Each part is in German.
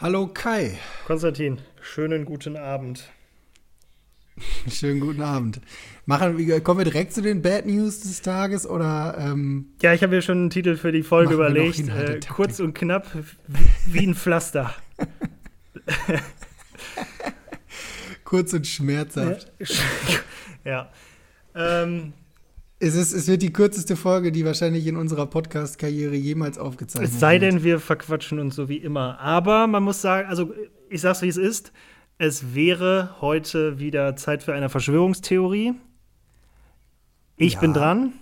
Hallo Kai. Konstantin, schönen guten Abend. Schönen guten Abend. Machen, kommen wir direkt zu den Bad News des Tages oder? Ähm, ja, ich habe mir schon einen Titel für die Folge überlegt. Äh, kurz und knapp wie ein Pflaster. kurz und schmerzhaft. Ja. ja. Ähm, es, ist, es wird die kürzeste Folge, die wahrscheinlich in unserer Podcast-Karriere jemals aufgezeichnet wird. Es sei denn, wir verquatschen uns so wie immer. Aber man muss sagen, also ich sag's wie es ist. Es wäre heute wieder Zeit für eine Verschwörungstheorie. Ich ja. bin dran.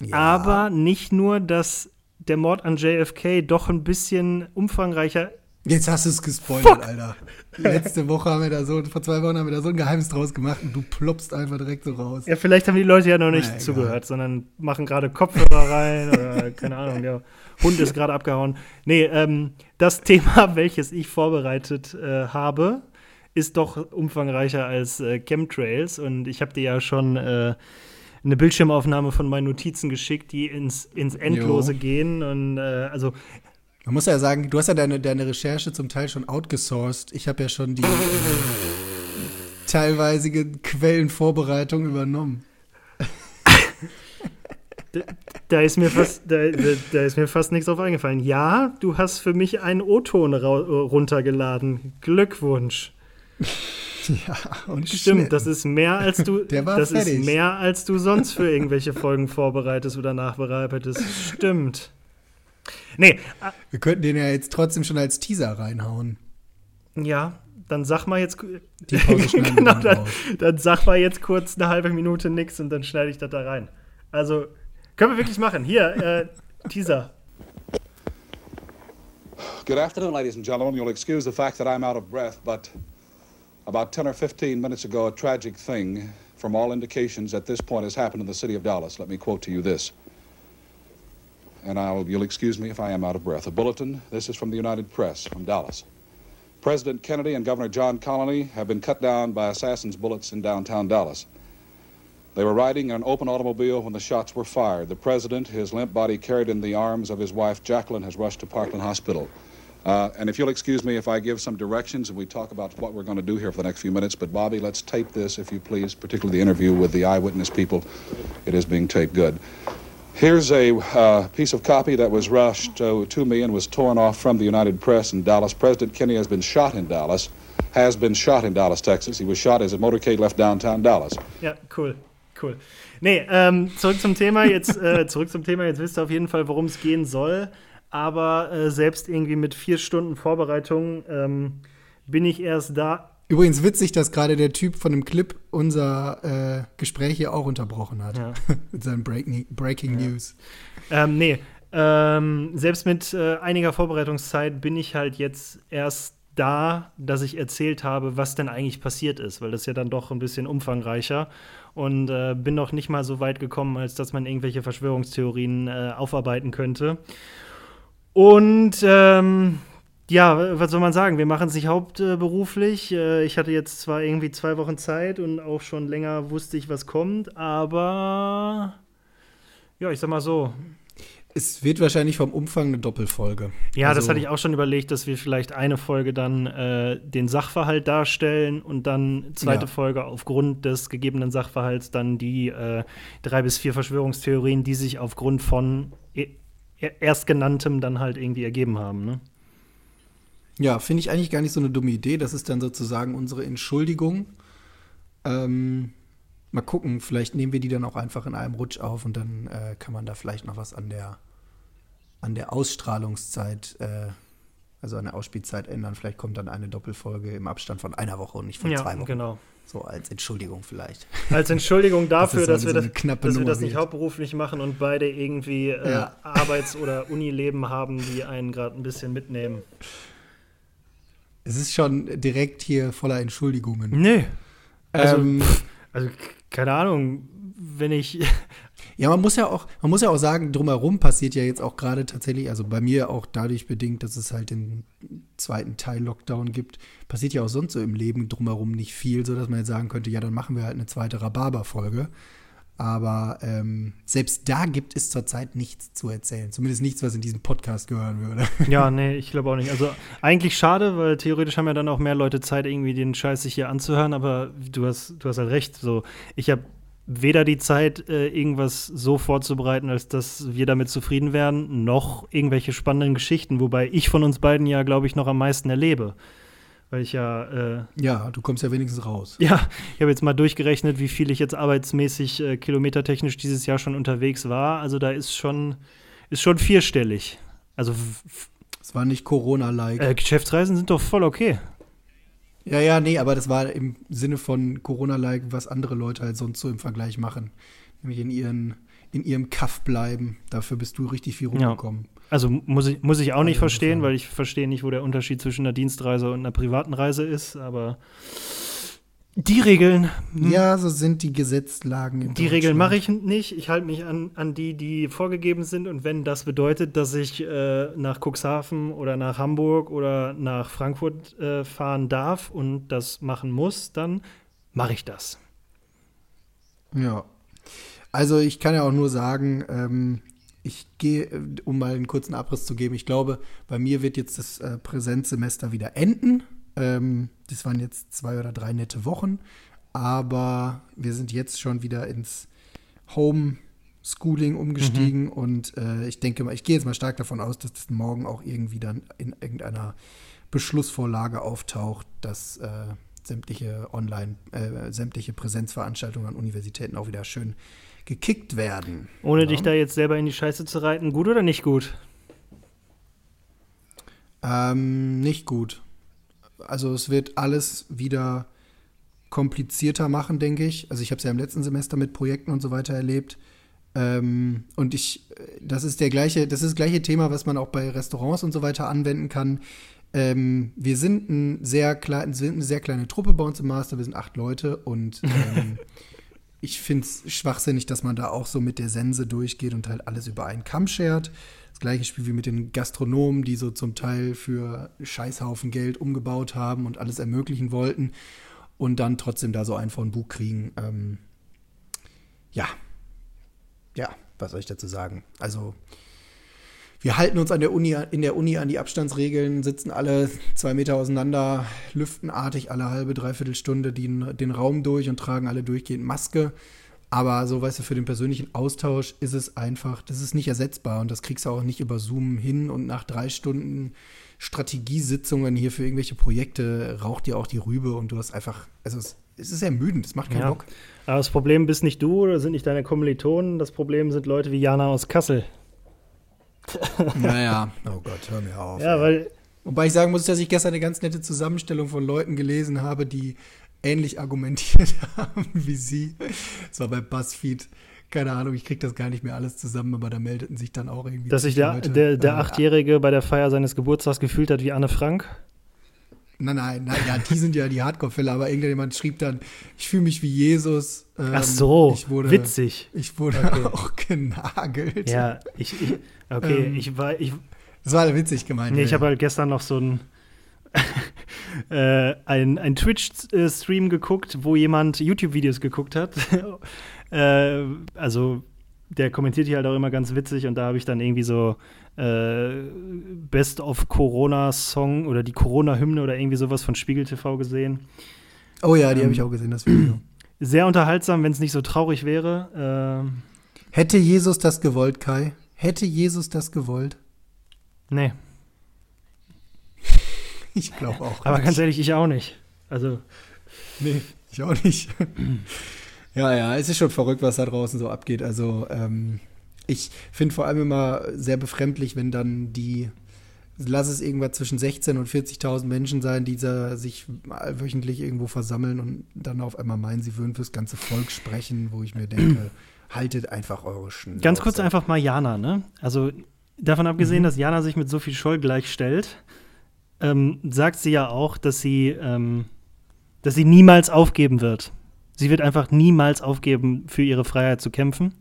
Ja. Aber nicht nur, dass der Mord an JFK doch ein bisschen umfangreicher Jetzt hast du es gespoilert, Fuck. Alter. Letzte Woche haben wir da so, vor zwei Wochen haben wir da so ein Geheimnis draus gemacht und du ploppst einfach direkt so raus. Ja, vielleicht haben die Leute ja noch nicht Na, zugehört, sondern machen gerade Kopfhörer rein oder keine Ahnung, der Hund ist gerade abgehauen. Nee, ähm, das Thema, welches ich vorbereitet äh, habe, ist doch umfangreicher als äh, Chemtrails und ich habe dir ja schon äh, eine Bildschirmaufnahme von meinen Notizen geschickt, die ins, ins Endlose jo. gehen und äh, also man muss ja sagen, du hast ja deine, deine Recherche zum Teil schon outgesourced. Ich habe ja schon die äh, teilweise Quellenvorbereitung übernommen. Da, da, ist mir fast, da, da, ist mir fast nichts drauf eingefallen. Ja, du hast für mich einen O-Ton runtergeladen. Glückwunsch. Ja, und stimmt, das ist mehr als du Der war das fertig. ist mehr als du sonst für irgendwelche Folgen vorbereitest oder nachbereitest. Stimmt. Nee. Wir könnten den ja jetzt trotzdem schon als Teaser reinhauen. Ja, dann sag mal jetzt. Die Pause genau, dann, dann, sag mal jetzt kurz eine halbe Minute nix und dann schneide ich das da rein. Also, können wir wirklich machen. Hier, äh, Teaser. Good afternoon, ladies and gentlemen. You'll excuse the fact that I'm out of breath, but about 10 or 15 minutes ago, a tragic thing, from all indications at this point, has happened in the city of Dallas. Let me quote to you this. And I'll, you'll excuse me if I am out of breath. A bulletin. This is from the United Press from Dallas. President Kennedy and Governor John Connolly have been cut down by assassins' bullets in downtown Dallas. They were riding in an open automobile when the shots were fired. The president, his limp body carried in the arms of his wife Jacqueline, has rushed to Parkland Hospital. Uh, and if you'll excuse me if I give some directions and we talk about what we're going to do here for the next few minutes, but Bobby, let's tape this, if you please, particularly the interview with the eyewitness people. It is being taped good. Here's a uh, piece of copy that was rushed uh, to me and was torn off from the United Press in Dallas. President Kennedy has been shot in Dallas, has been shot in Dallas, Texas. He was shot as a motorcade left downtown Dallas. Ja, cool, cool. Nee, ähm, zurück zum Thema. Jetzt, äh, zurück zum Thema. Jetzt wisst ihr auf jeden Fall, worum es gehen soll. Aber äh, selbst irgendwie mit vier Stunden Vorbereitung ähm, bin ich erst da Übrigens witzig, dass gerade der Typ von dem Clip unser äh, Gespräch hier auch unterbrochen hat. Ja. mit seinen Breaking, Breaking ja. News. Ähm, nee, ähm, selbst mit äh, einiger Vorbereitungszeit bin ich halt jetzt erst da, dass ich erzählt habe, was denn eigentlich passiert ist, weil das ja dann doch ein bisschen umfangreicher und äh, bin noch nicht mal so weit gekommen, als dass man irgendwelche Verschwörungstheorien äh, aufarbeiten könnte. Und ähm, ja, was soll man sagen? Wir machen es nicht hauptberuflich. Äh, ich hatte jetzt zwar irgendwie zwei Wochen Zeit und auch schon länger wusste ich, was kommt, aber ja, ich sag mal so. Es wird wahrscheinlich vom Umfang eine Doppelfolge. Ja, also, das hatte ich auch schon überlegt, dass wir vielleicht eine Folge dann äh, den Sachverhalt darstellen und dann zweite ja. Folge aufgrund des gegebenen Sachverhalts dann die äh, drei bis vier Verschwörungstheorien, die sich aufgrund von e erstgenanntem dann halt irgendwie ergeben haben. Ne? Ja, finde ich eigentlich gar nicht so eine dumme Idee. Das ist dann sozusagen unsere Entschuldigung. Ähm, mal gucken, vielleicht nehmen wir die dann auch einfach in einem Rutsch auf und dann äh, kann man da vielleicht noch was an der, an der Ausstrahlungszeit, äh, also an der Ausspielzeit ändern. Vielleicht kommt dann eine Doppelfolge im Abstand von einer Woche und nicht von ja, zwei Wochen. Genau. So als Entschuldigung vielleicht. Als Entschuldigung dafür, das dass, wir, das, dass wir das nicht hauptberuflich machen und beide irgendwie äh, ja. Arbeits- oder Unileben haben, die einen gerade ein bisschen mitnehmen. Es ist schon direkt hier voller Entschuldigungen. Nee. Also, ähm, also keine Ahnung, wenn ich. Ja, man muss ja auch, man muss ja auch sagen, drumherum passiert ja jetzt auch gerade tatsächlich, also bei mir auch dadurch bedingt, dass es halt den zweiten Teil Lockdown gibt, passiert ja auch sonst so im Leben drumherum nicht viel, sodass man jetzt sagen könnte, ja, dann machen wir halt eine zweite Rhabarber-Folge. Aber ähm, selbst da gibt es zurzeit nichts zu erzählen. Zumindest nichts, was in diesem Podcast gehören würde. Ja, nee, ich glaube auch nicht. Also eigentlich schade, weil theoretisch haben ja dann auch mehr Leute Zeit, irgendwie den Scheiß sich hier anzuhören, aber du hast, du hast halt recht. So, ich habe weder die Zeit, äh, irgendwas so vorzubereiten, als dass wir damit zufrieden wären, noch irgendwelche spannenden Geschichten, wobei ich von uns beiden ja, glaube ich, noch am meisten erlebe. Weil ich ja. Äh, ja, du kommst ja wenigstens raus. Ja, ich habe jetzt mal durchgerechnet, wie viel ich jetzt arbeitsmäßig äh, kilometertechnisch dieses Jahr schon unterwegs war. Also da ist schon, ist schon vierstellig. Also. Es war nicht Corona-like. Äh, Geschäftsreisen sind doch voll okay. Ja, ja, nee, aber das war im Sinne von Corona-like, was andere Leute halt sonst so im Vergleich machen. Nämlich in, ihren, in ihrem Kaff bleiben. Dafür bist du richtig viel rumgekommen. Ja. Also muss ich, muss ich auch nicht verstehen, weil ich verstehe nicht, wo der Unterschied zwischen einer Dienstreise und einer privaten Reise ist, aber die Regeln. Hm. Ja, so sind die Gesetzlagen. die Regeln mache ich nicht. Ich halte mich an, an die, die vorgegeben sind. Und wenn das bedeutet, dass ich äh, nach Cuxhaven oder nach Hamburg oder nach Frankfurt äh, fahren darf und das machen muss, dann mache ich das. Ja. Also ich kann ja auch nur sagen, ähm, ich gehe, äh, um mal einen kurzen Abriss zu geben, ich glaube, bei mir wird jetzt das äh, Präsenzsemester wieder enden. Ähm, das waren jetzt zwei oder drei nette Wochen, aber wir sind jetzt schon wieder ins Homeschooling umgestiegen mhm. und äh, ich denke mal, ich gehe jetzt mal stark davon aus, dass das morgen auch irgendwie dann in irgendeiner Beschlussvorlage auftaucht, dass äh, sämtliche Online, äh, sämtliche Präsenzveranstaltungen an Universitäten auch wieder schön gekickt werden. Ohne ja. dich da jetzt selber in die Scheiße zu reiten, gut oder nicht gut? Ähm, nicht gut. Also es wird alles wieder komplizierter machen, denke ich. Also ich habe es ja im letzten Semester mit Projekten und so weiter erlebt. Ähm, und ich, das ist der gleiche, das ist das gleiche Thema, was man auch bei Restaurants und so weiter anwenden kann. Ähm, wir sind, ein sehr klein, sind eine sehr kleine Truppe bei uns im Master, wir sind acht Leute und ähm, ich finde es schwachsinnig, dass man da auch so mit der Sense durchgeht und halt alles über einen Kamm schert. Das gleiche Spiel wie mit den Gastronomen, die so zum Teil für Scheißhaufen Geld umgebaut haben und alles ermöglichen wollten und dann trotzdem da so einen von Bug kriegen. Ähm, ja. Ja, was soll ich dazu sagen? Also, wir halten uns an der Uni, in der Uni an die Abstandsregeln, sitzen alle zwei Meter auseinander, lüften artig alle halbe, dreiviertel Stunde den, den Raum durch und tragen alle durchgehend Maske. Aber so, weißt du, für den persönlichen Austausch ist es einfach, das ist nicht ersetzbar und das kriegst du auch nicht über Zoom hin und nach drei Stunden Strategiesitzungen hier für irgendwelche Projekte raucht dir auch die Rübe und du hast einfach, also es, es ist ermüdend, es macht keinen ja. Bock. Aber das Problem bist nicht du oder sind nicht deine Kommilitonen, das Problem sind Leute wie Jana aus Kassel. Naja, oh Gott, hör mir auf. Ja, weil. Wobei ich sagen muss, dass ich gestern eine ganz nette Zusammenstellung von Leuten gelesen habe, die ähnlich argumentiert haben wie sie. Das war bei BuzzFeed. Keine Ahnung, ich kriege das gar nicht mehr alles zusammen, aber da meldeten sich dann auch irgendwie. Dass sich der, der, der äh, Achtjährige bei der Feier seines Geburtstags gefühlt hat wie Anne Frank? Nein, nein, nein, ja, die sind ja die Hardcore-Fälle, aber irgendjemand schrieb dann, ich fühle mich wie Jesus. Ähm, Ach so, wurde, witzig. Ich wurde okay. auch genagelt. Ja, ich, ich okay, ähm, ich war, ich. Das war witzig gemeint. Nee, ich habe halt gestern noch so ein, äh, ein, ein Twitch-Stream geguckt, wo jemand YouTube-Videos geguckt hat. äh, also, der kommentiert hier halt auch immer ganz witzig und da habe ich dann irgendwie so äh, Best of Corona-Song oder die Corona-Hymne oder irgendwie sowas von Spiegel TV gesehen. Oh ja, die ähm, habe ich auch gesehen, das Video. Sehr unterhaltsam, wenn es nicht so traurig wäre. Ähm, Hätte Jesus das gewollt, Kai? Hätte Jesus das gewollt? Nee. Ich glaube auch. Aber nicht. ganz ehrlich, ich auch nicht. Also. Nee, ich auch nicht. ja, ja, es ist schon verrückt, was da draußen so abgeht. Also, ähm, ich finde vor allem immer sehr befremdlich, wenn dann die, lass es irgendwas zwischen 16 und 40.000 Menschen sein, die sich wöchentlich irgendwo versammeln und dann auf einmal meinen, sie würden fürs ganze Volk sprechen, wo ich mir denke, haltet einfach eure Schnauze. Ganz kurz einfach mal Jana, ne? Also davon abgesehen, mhm. dass Jana sich mit Sophie Scholl gleichstellt, ähm, sagt sie ja auch, dass sie, ähm, dass sie niemals aufgeben wird. Sie wird einfach niemals aufgeben, für ihre Freiheit zu kämpfen.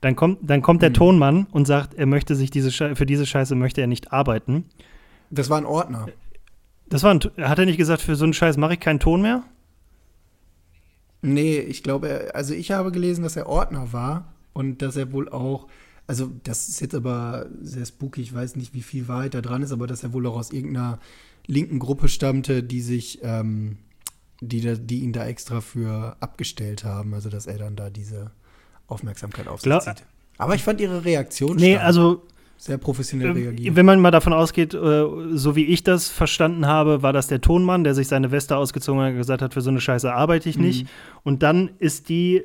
Dann kommt, dann kommt der mhm. Tonmann und sagt, er möchte sich diese für diese Scheiße möchte er nicht arbeiten. Das war ein Ordner. Das war ein, hat er nicht gesagt, für so einen Scheiß mache ich keinen Ton mehr? Nee, ich glaube, also ich habe gelesen, dass er Ordner war und dass er wohl auch, also das ist jetzt aber sehr spooky, ich weiß nicht, wie viel Wahrheit da dran ist, aber dass er wohl auch aus irgendeiner linken Gruppe stammte, die sich, ähm, die, da, die ihn da extra für abgestellt haben, also dass er dann da diese Aufmerksamkeit auf sich Glaub- zieht. Aber ich fand ihre Reaktion Nee, stark. also sehr professionell reagiert. Wenn man mal davon ausgeht, äh, so wie ich das verstanden habe, war das der Tonmann, der sich seine Weste ausgezogen hat und gesagt hat, für so eine Scheiße arbeite ich nicht. Und dann ist die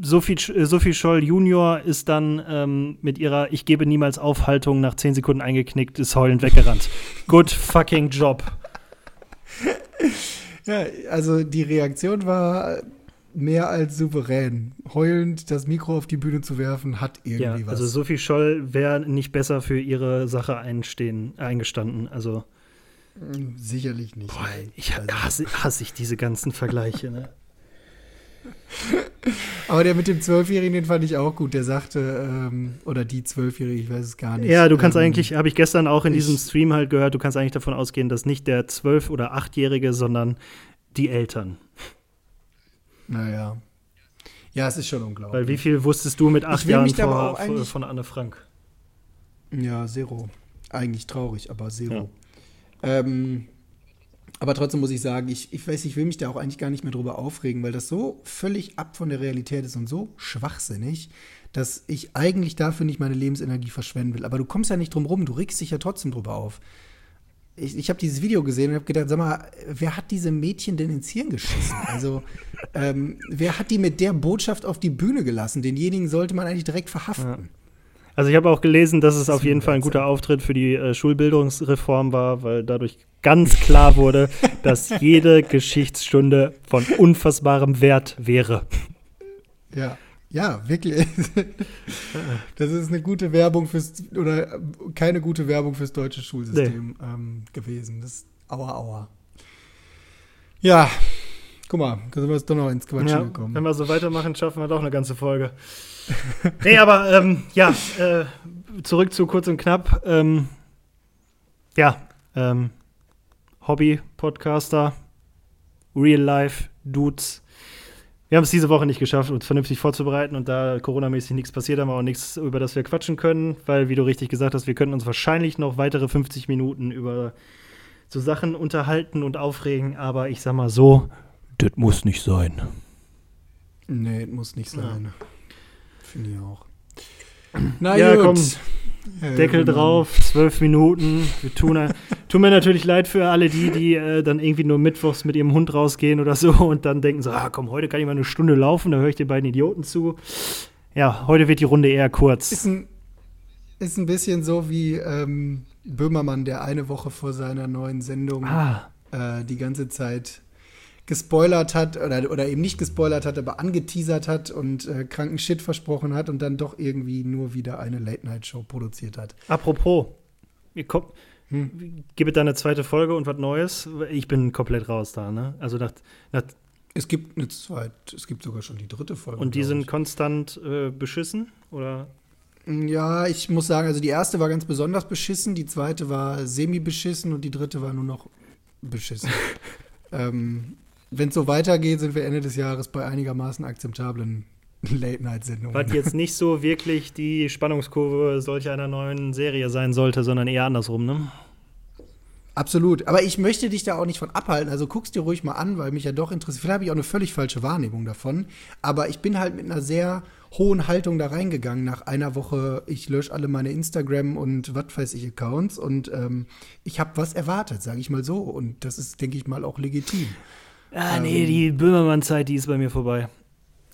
Sophie, äh, Sophie Scholl Junior ist dann ähm, mit ihrer Ich gebe niemals Aufhaltung nach 10 Sekunden eingeknickt, ist heulend weggerannt. Good fucking job. Ja, also die Reaktion war mehr als souverän. Heulend das Mikro auf die Bühne zu werfen, hat irgendwie Ja, was. also Sophie Scholl wäre nicht besser für ihre Sache einstehen, eingestanden. Also Sicherlich nicht. nein. ich also, hasse, hasse ich diese ganzen Vergleiche. Ne? Aber der mit dem Zwölfjährigen, den fand ich auch gut. Der sagte, ähm, oder die Zwölfjährige, ich weiß es gar nicht. Ja, du kannst ähm, eigentlich, habe ich gestern auch in diesem Stream halt gehört, du kannst eigentlich davon ausgehen, dass nicht der Zwölf- oder Achtjährige, sondern die Eltern. Naja. Ja, es ist schon unglaublich. Weil wie viel wusstest du mit acht Jahren vor, eigentlich- von Anne Frank? Ja, Zero. Eigentlich traurig, aber Zero. Ähm, aber trotzdem muss ich sagen, ich, ich weiß, ich will mich da auch eigentlich gar nicht mehr drüber aufregen, weil das so völlig ab von der Realität ist und so schwachsinnig, dass ich eigentlich dafür nicht meine Lebensenergie verschwenden will. Aber du kommst ja nicht drum rum, du regst dich ja trotzdem drüber auf. Ich, ich habe dieses Video gesehen und habe gedacht, sag mal, wer hat diese Mädchen denn ins Hirn geschissen? Also, ähm, wer hat die mit der Botschaft auf die Bühne gelassen? Denjenigen sollte man eigentlich direkt verhaften. Also ich habe auch gelesen, dass es auf Zu jeden Fall ein guter. Auftritt für die äh, Schulbildungsreform war, weil dadurch ganz klar wurde, dass jede Geschichtsstunde von unfassbarem Wert wäre. Ja, ja, wirklich. Das ist eine gute Werbung fürs, oder äh, keine gute Werbung fürs deutsche Schulsystem ähm, gewesen. Das ist aua, aua. Ja, guck mal, da sind wir jetzt doch noch ins Quatschen Ja, wenn gekommen. wir so weitermachen, schaffen wir doch eine ganze Folge. Nee, aber ähm, ja, äh, zurück zu kurz und knapp. Ähm, ja, ähm, Hobby-Podcaster, Real-Life-Dudes. Wir haben es diese Woche nicht geschafft, uns vernünftig vorzubereiten und da Corona-mäßig nichts passiert, haben wir auch nichts, über das wir quatschen können, weil, wie du richtig gesagt hast, wir könnten uns wahrscheinlich noch weitere 50 Minuten über so Sachen unterhalten und aufregen, aber ich sag mal so, das muss nicht sein. Nee, muss nicht sein. Finde ich auch. Na Ja, gut. komm, Herr Deckel Riemann. drauf, zwölf Minuten. Wir tun, tun mir natürlich leid für alle die, die äh, dann irgendwie nur mittwochs mit ihrem Hund rausgehen oder so und dann denken so, ah komm, heute kann ich mal eine Stunde laufen, da höre ich den beiden Idioten zu. Ja, heute wird die Runde eher kurz. Ist ein, ist ein bisschen so wie ähm, Böhmermann, der eine Woche vor seiner neuen Sendung Ah, äh, die ganze Zeit gespoilert hat oder, oder eben nicht gespoilert hat, aber angeteasert hat und äh, kranken Shit versprochen hat und dann doch irgendwie nur wieder eine Late-Night-Show produziert hat. apropos, ihr kommt, Hm. gibt es da eine zweite Folge und was Neues? Ich bin komplett raus da, ne? Also nach, nach, Es gibt eine zweite, es gibt sogar schon die dritte Folge. und die sind konstant äh, beschissen oder? Ja, ich muss sagen, also die erste war ganz besonders beschissen, die zweite war semi-beschissen und die dritte war nur noch beschissen. ähm, Wenn es so weitergeht, sind wir Ende des Jahres bei einigermaßen akzeptablen Late-Night-Sendungen. Was jetzt nicht so wirklich die Spannungskurve solch einer neuen Serie sein sollte, sondern eher andersrum, ne? Absolut. Aber ich möchte dich da auch nicht von abhalten. Also guck's dir ruhig mal an, weil mich ja doch interessiert. Vielleicht habe ich auch eine völlig falsche Wahrnehmung davon. Aber ich bin halt mit einer sehr hohen Haltung da reingegangen nach einer Woche. Ich lösche alle meine Instagram und was weiß ich Accounts und ähm, ich habe was erwartet, sage ich mal so. Und das ist, denke ich mal, auch legitim. Ah, Ähm, nee, die Böhmermann-Zeit, die ist bei mir vorbei.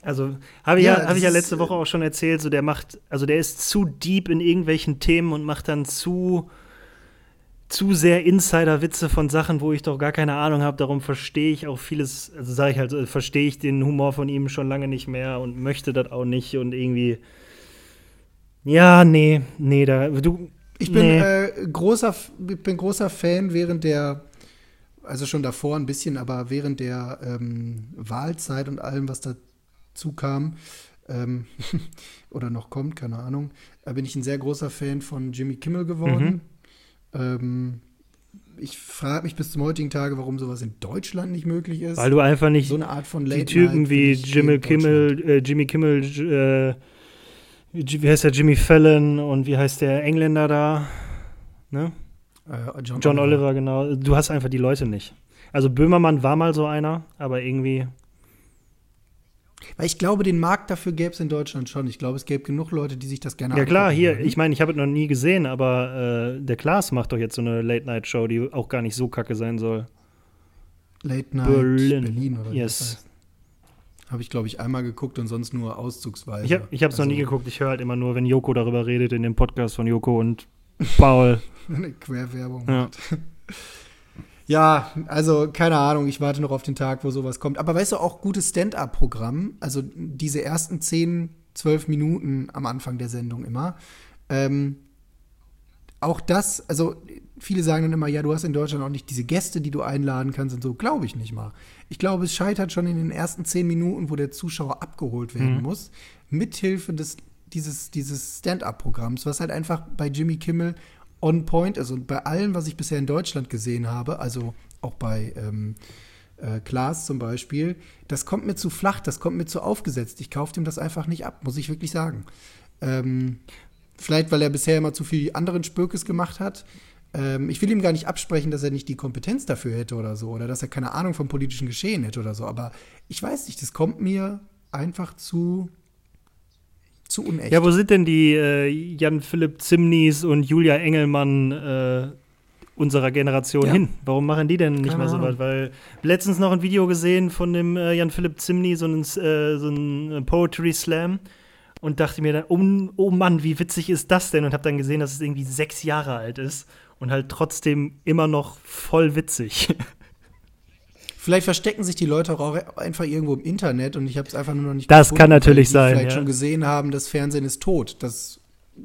Also, habe ich ja, Ja, hab ich ja das ist, letzte Woche auch schon erzählt, so der macht, also der ist zu deep in irgendwelchen Themen und macht dann zu, zu sehr Insider-Witze von Sachen, wo ich doch gar keine Ahnung habe. Darum verstehe ich auch vieles, also sage ich halt, äh, verstehe ich den Humor von ihm schon lange nicht mehr und möchte das auch nicht und irgendwie. Ja, nee, nee, da, du. Ich bin, nee. äh, großer, ich bin großer Fan während der, also schon davor ein bisschen, aber während der ähm, Wahlzeit und allem, was dazu kam, ähm, oder noch kommt, keine Ahnung, äh, bin ich ein sehr großer Fan von Jimmy Kimmel geworden. Ähm, ich frage mich bis zum heutigen Tage, warum sowas in Deutschland nicht möglich ist. Weil du einfach nicht so eine Art von die Late Typen Night wie Jimmy in Kimmel, äh, Jimmy Kimmel, äh, wie heißt der Jimmy Fallon und wie heißt der Engländer da? Ne? Äh, John, John Oliver, genau. Du hast einfach die Leute nicht. Also Böhmermann war mal so einer, aber irgendwie. Weil ich glaube, den Markt dafür gäbe es in Deutschland schon. Ich glaube, es gäbe genug Leute, die sich das gerne Ja klar, hier, würden. ich meine, ich habe es noch nie gesehen, aber äh, der Klaas macht doch jetzt so eine Late-Night-Show, die auch gar nicht so kacke sein soll. Late Night Berlin. Berlin, oder Yes. das heißt. Habe ich, glaube ich, einmal geguckt und sonst nur auszugsweise. Ich, ich habe es noch Also, nie geguckt, ich höre halt immer nur, wenn Joko darüber redet, in dem Podcast von Joko und Paul. Eine Querwerbung. Ja. Ja, also keine Ahnung, ich warte noch auf den Tag, wo sowas kommt. Aber weißt du, auch gutes Stand-up-Programm, also diese ersten 10, 12 Minuten am Anfang der Sendung immer. Ähm, auch das, also viele sagen dann immer, ja, du hast in Deutschland auch nicht diese Gäste, die du einladen kannst und so. Glaube ich nicht mal. Ich glaube, es scheitert schon in den ersten 10 Minuten, wo der Zuschauer abgeholt werden Mhm. muss, mithilfe des, dieses, dieses Stand-up-Programms, was halt einfach bei Jimmy Kimmel on point ist. Und bei allem, was ich bisher in Deutschland gesehen habe, also auch bei ähm, äh, Klaas zum Beispiel, das kommt mir zu flach, das kommt mir zu aufgesetzt. Ich kaufe dem das einfach nicht ab, muss ich wirklich sagen. Ähm, vielleicht, weil er bisher immer zu viel anderen Spökes gemacht hat. Ähm, ich will ihm gar nicht absprechen, dass er nicht die Kompetenz dafür hätte oder so, oder dass er keine Ahnung vom politischen Geschehen hätte oder so. Aber ich weiß nicht, das kommt mir einfach zu, zu unecht. Ja, wo sind denn die äh, Jan-Philipp Zimnis und Julia Engelmann äh, unserer Generation Ja. hin? Warum machen die denn nicht Keine mal so was? Weil letztens noch ein Video gesehen von dem äh, Jan-Philipp Zimni, so ein, äh, so ein Poetry Slam. Und dachte mir dann, oh, oh Mann, wie witzig ist das denn? Und habe dann gesehen, dass es irgendwie sechs Jahre alt ist und halt trotzdem immer noch voll witzig. Vielleicht verstecken sich die Leute auch einfach irgendwo im Internet und ich habe es einfach nur noch nicht Das gefunden, kann natürlich die sein, Vielleicht ja. schon gesehen haben, das Fernsehen ist tot. Das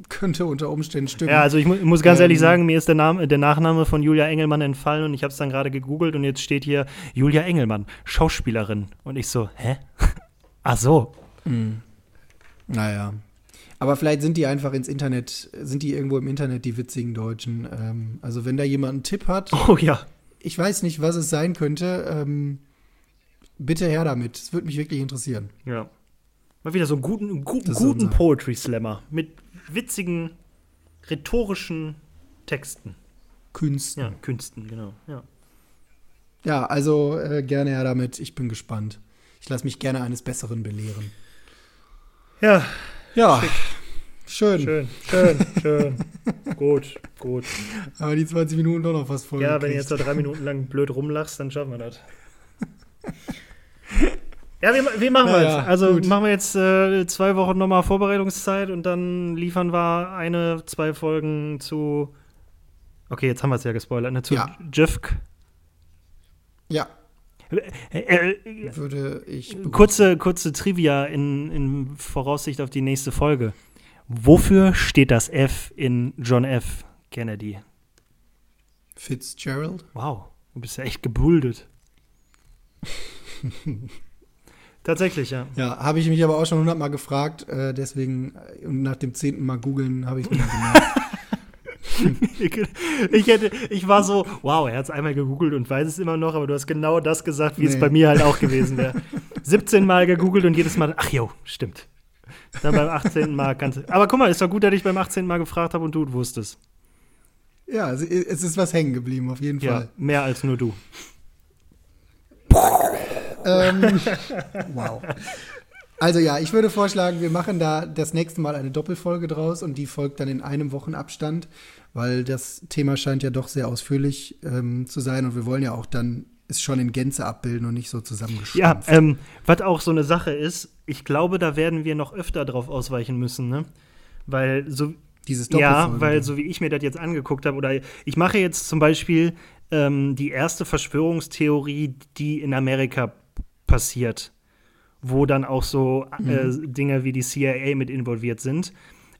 könnte unter Umständen stimmen. Ja, also ich mu muss ganz ehrlich Ähm, sagen, mir ist der, Name, der Nachname von Julia Engelmann entfallen und ich habe es dann gerade gegoogelt und jetzt steht hier Julia Engelmann, Schauspielerin. Und ich so, hä? Ach so. Naja. Aber vielleicht sind die einfach ins Internet, sind die irgendwo im Internet, die witzigen Deutschen. Ähm, also wenn da jemand einen Tipp hat, Oh ja. Ich weiß nicht, was es sein könnte, ähm, bitte her damit. Es würde mich wirklich interessieren. Ja. Mal wieder so einen guten, guten, guten Poetry Slammer mit witzigen, rhetorischen Texten. Künsten. Ja, Künsten, genau. Ja. Ja, also äh, gerne her damit. Ich bin gespannt. Ich lasse mich gerne eines Besseren belehren. Ja, Ja, schön. schön, schön, schön. gut, gut. Aber die 20 Minuten doch noch fast voll. Ja, wenn du jetzt noch drei Minuten lang blöd rumlachst, dann schaffen wir das. Ja, wie, wie machen wir es? Also gut. machen wir jetzt äh, zwei Wochen nochmal Vorbereitungszeit und dann liefern wir eine, zwei Folgen zu. Okay, jetzt haben wir es ja gespoilert, ne? Zu Ja. Jeffk. Ja, Äh, äh, würde ich. kurze, kurze Trivia in, in Voraussicht auf die nächste Folge. Wofür steht das F in John F. Kennedy? Fitzgerald? Wow, du bist ja echt gebuldet. Tatsächlich, ja. Ja, habe ich mich aber auch schon hundertmal gefragt. Äh, deswegen, äh, und nach dem zehnten Mal googeln, habe ich es mir gemerkt. Ich, hätte, ich war so, wow, er hat es einmal gegoogelt und weiß es immer noch, aber du hast genau das gesagt, wie es Nee. bei mir halt auch gewesen wäre. 17 Mal gegoogelt und jedes Mal, ach jo, stimmt. Dann beim 18. Mal kannst du. Aber guck mal, ist doch gut, dass ich beim 18. Mal gefragt habe und du wusstest. ja, also, es ist was hängen geblieben, auf jeden Ja, Fall. mehr als nur du. Ähm, wow. Also ja, ich würde vorschlagen, wir machen da das nächste Mal eine Doppelfolge draus und die folgt dann in einem Wochenabstand, weil das Thema scheint ja doch sehr ausführlich ähm, zu sein und wir wollen ja auch dann es schon in Gänze abbilden und nicht so Ja, zusammengeschrumpft. ähm, was auch so eine Sache ist, ich glaube, da werden wir noch öfter drauf ausweichen müssen, ne? Weil so, Dieses Ja, weil so wie ich mir das jetzt angeguckt habe, oder ich mache jetzt zum Beispiel ähm, die erste Verschwörungstheorie, die in Amerika passiert, wo dann auch so äh, Dinge wie die CIA mit involviert sind.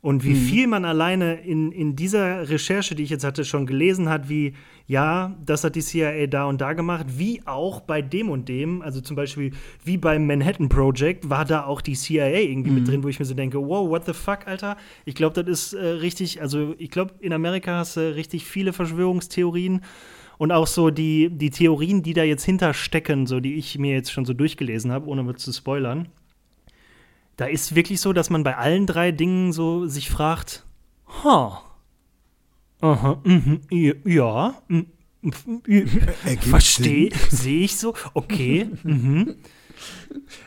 Und wie viel man alleine in, in dieser Recherche, die ich jetzt hatte, schon gelesen hat, wie, ja, das hat die CIA da und da gemacht, wie auch bei dem und dem, also zum Beispiel wie beim Manhattan Project, war da auch die CIA irgendwie mit drin, wo ich mir so denke, wow, what the fuck, Alter? Ich glaube, das ist äh, richtig, also ich glaube, in Amerika hast du richtig viele Verschwörungstheorien Und auch so die, die Theorien, die da jetzt hinterstecken, so die ich mir jetzt schon so durchgelesen habe, ohne zu spoilern. Da ist wirklich so, dass man bei allen drei Dingen so sich fragt, ha, aha, mhm, ja, verstehe, sehe ich so, okay, mhm.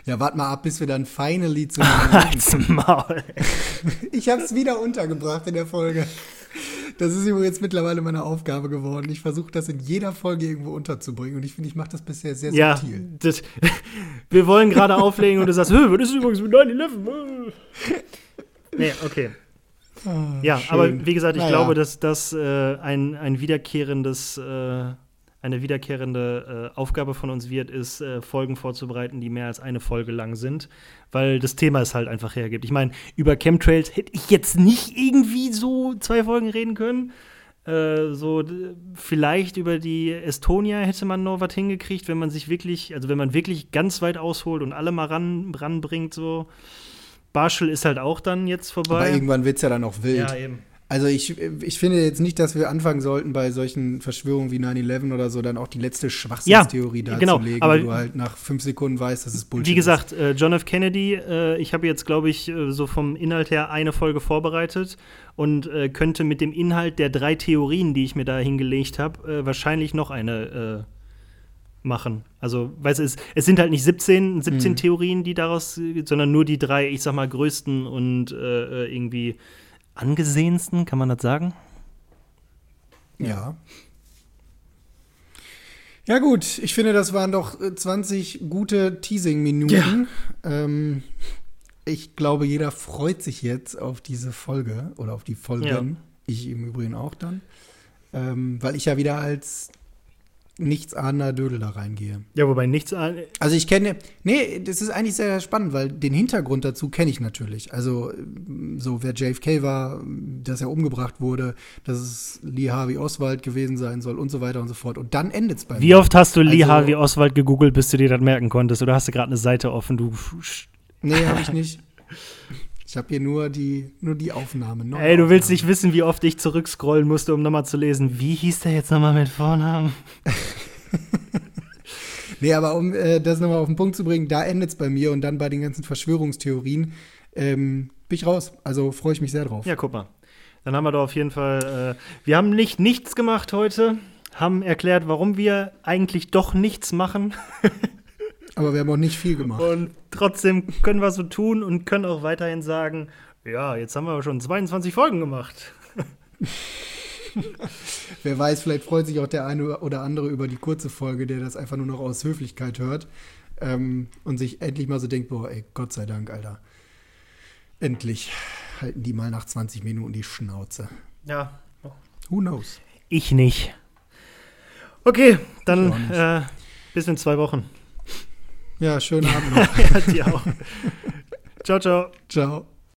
Ja, warte mal ab, bis wir dann finally zu. Halt's Maul. Ich habe es wieder untergebracht in der Folge. Das ist übrigens mittlerweile meine Aufgabe geworden. Ich versuche das in jeder Folge irgendwo unterzubringen und ich finde, ich mache das bisher sehr ja, subtil. Das, wir wollen gerade auflegen und du sagst, was ist übrigens mit 9-11? nee, okay. Ah, ja, schön. aber wie gesagt, ich Naja. glaube, dass das äh, ein, ein wiederkehrendes, äh, eine wiederkehrende äh, Aufgabe von uns wird, ist, äh, Folgen vorzubereiten, die mehr als eine Folge lang sind, weil das Thema es halt einfach hergibt. Ich meine, über Chemtrails hätte ich jetzt nicht irgendwie so zwei Folgen reden können. Äh, so vielleicht über die Estonia hätte man noch was hingekriegt, wenn man sich wirklich, also wenn man wirklich ganz weit ausholt und alle mal ran, ranbringt, so. Barschel ist halt auch dann jetzt Aber vorbei. irgendwann wird es ja dann auch wild. Ja, eben. Also ich, ich finde jetzt nicht, dass wir anfangen sollten, bei solchen Verschwörungen wie 9-11 oder so dann auch die letzte Schwachsinnstheorie Ja, genau, darzulegen, aber- wo du halt nach fünf Sekunden weißt, dass es Bullshit Wie gesagt, äh, John F. Kennedy, äh, ich habe jetzt, glaube ich, äh, so vom Inhalt her eine Folge vorbereitet und äh, könnte mit dem Inhalt der drei Theorien, die ich mir da hingelegt habe, äh, wahrscheinlich noch eine äh, machen. Also, weißt du, es, es sind halt nicht 17, 17 Mhm. Theorien, die daraus, sondern nur die drei, ich sag mal, größten und irgendwie angesehensten, kann man das sagen? Ja. Ja gut, ich finde, das waren doch äh, 20 gute Teasing-Minuten. Ähm, ich glaube, jeder freut sich jetzt auf diese Folge oder auf die Folgen. Ja. Ich im Übrigen auch dann. Ähm, weil ich ja wieder als nichtsahnender Dödel da reingehe. Ja, wobei nichts. an- Also ich kenne, nee, das ist eigentlich sehr spannend, weil den Hintergrund dazu kenne ich natürlich. Also ähm, so wer JFK war, dass er umgebracht wurde, dass es Lee Harvey Oswald gewesen sein soll und so weiter und so fort. Und dann endet es bei Wie mir. oft hast du Lee Also- Harvey Oswald gegoogelt, bis du dir das merken konntest? Oder hast du gerade eine Seite offen? Du Nee, habe ich nicht. Ich habe hier nur die, nur die Aufnahmen. Ey, du willst Aufnahmen. nicht wissen, wie oft ich zurückscrollen musste, um nochmal zu lesen. Wie hieß der jetzt nochmal mit Vornamen? Nee, aber um äh, das nochmal auf den Punkt zu bringen, da endet es bei mir und dann bei den ganzen Verschwörungstheorien ähm, bin ich raus. Also freue ich mich sehr drauf. Ja, guck mal. Dann haben wir doch auf jeden Fall. Äh, wir haben nicht nichts gemacht heute, haben erklärt, warum wir eigentlich doch nichts machen. Aber wir haben auch nicht viel gemacht. Und trotzdem können wir so tun und können auch weiterhin sagen: Ja, jetzt haben wir schon 22 Folgen gemacht. Wer weiß, vielleicht freut sich auch der eine oder andere über die kurze Folge, der das einfach nur noch aus Höflichkeit hört ähm, und sich endlich mal so denkt, boah, ey, Gott sei Dank, Alter. Endlich halten die mal nach 20 Minuten die Schnauze. Ja, Who knows? ich nicht. Okay, dann äh, bis in zwei Wochen. Ja, schönen Abend noch. ja, dir auch. ciao, ciao. Ciao.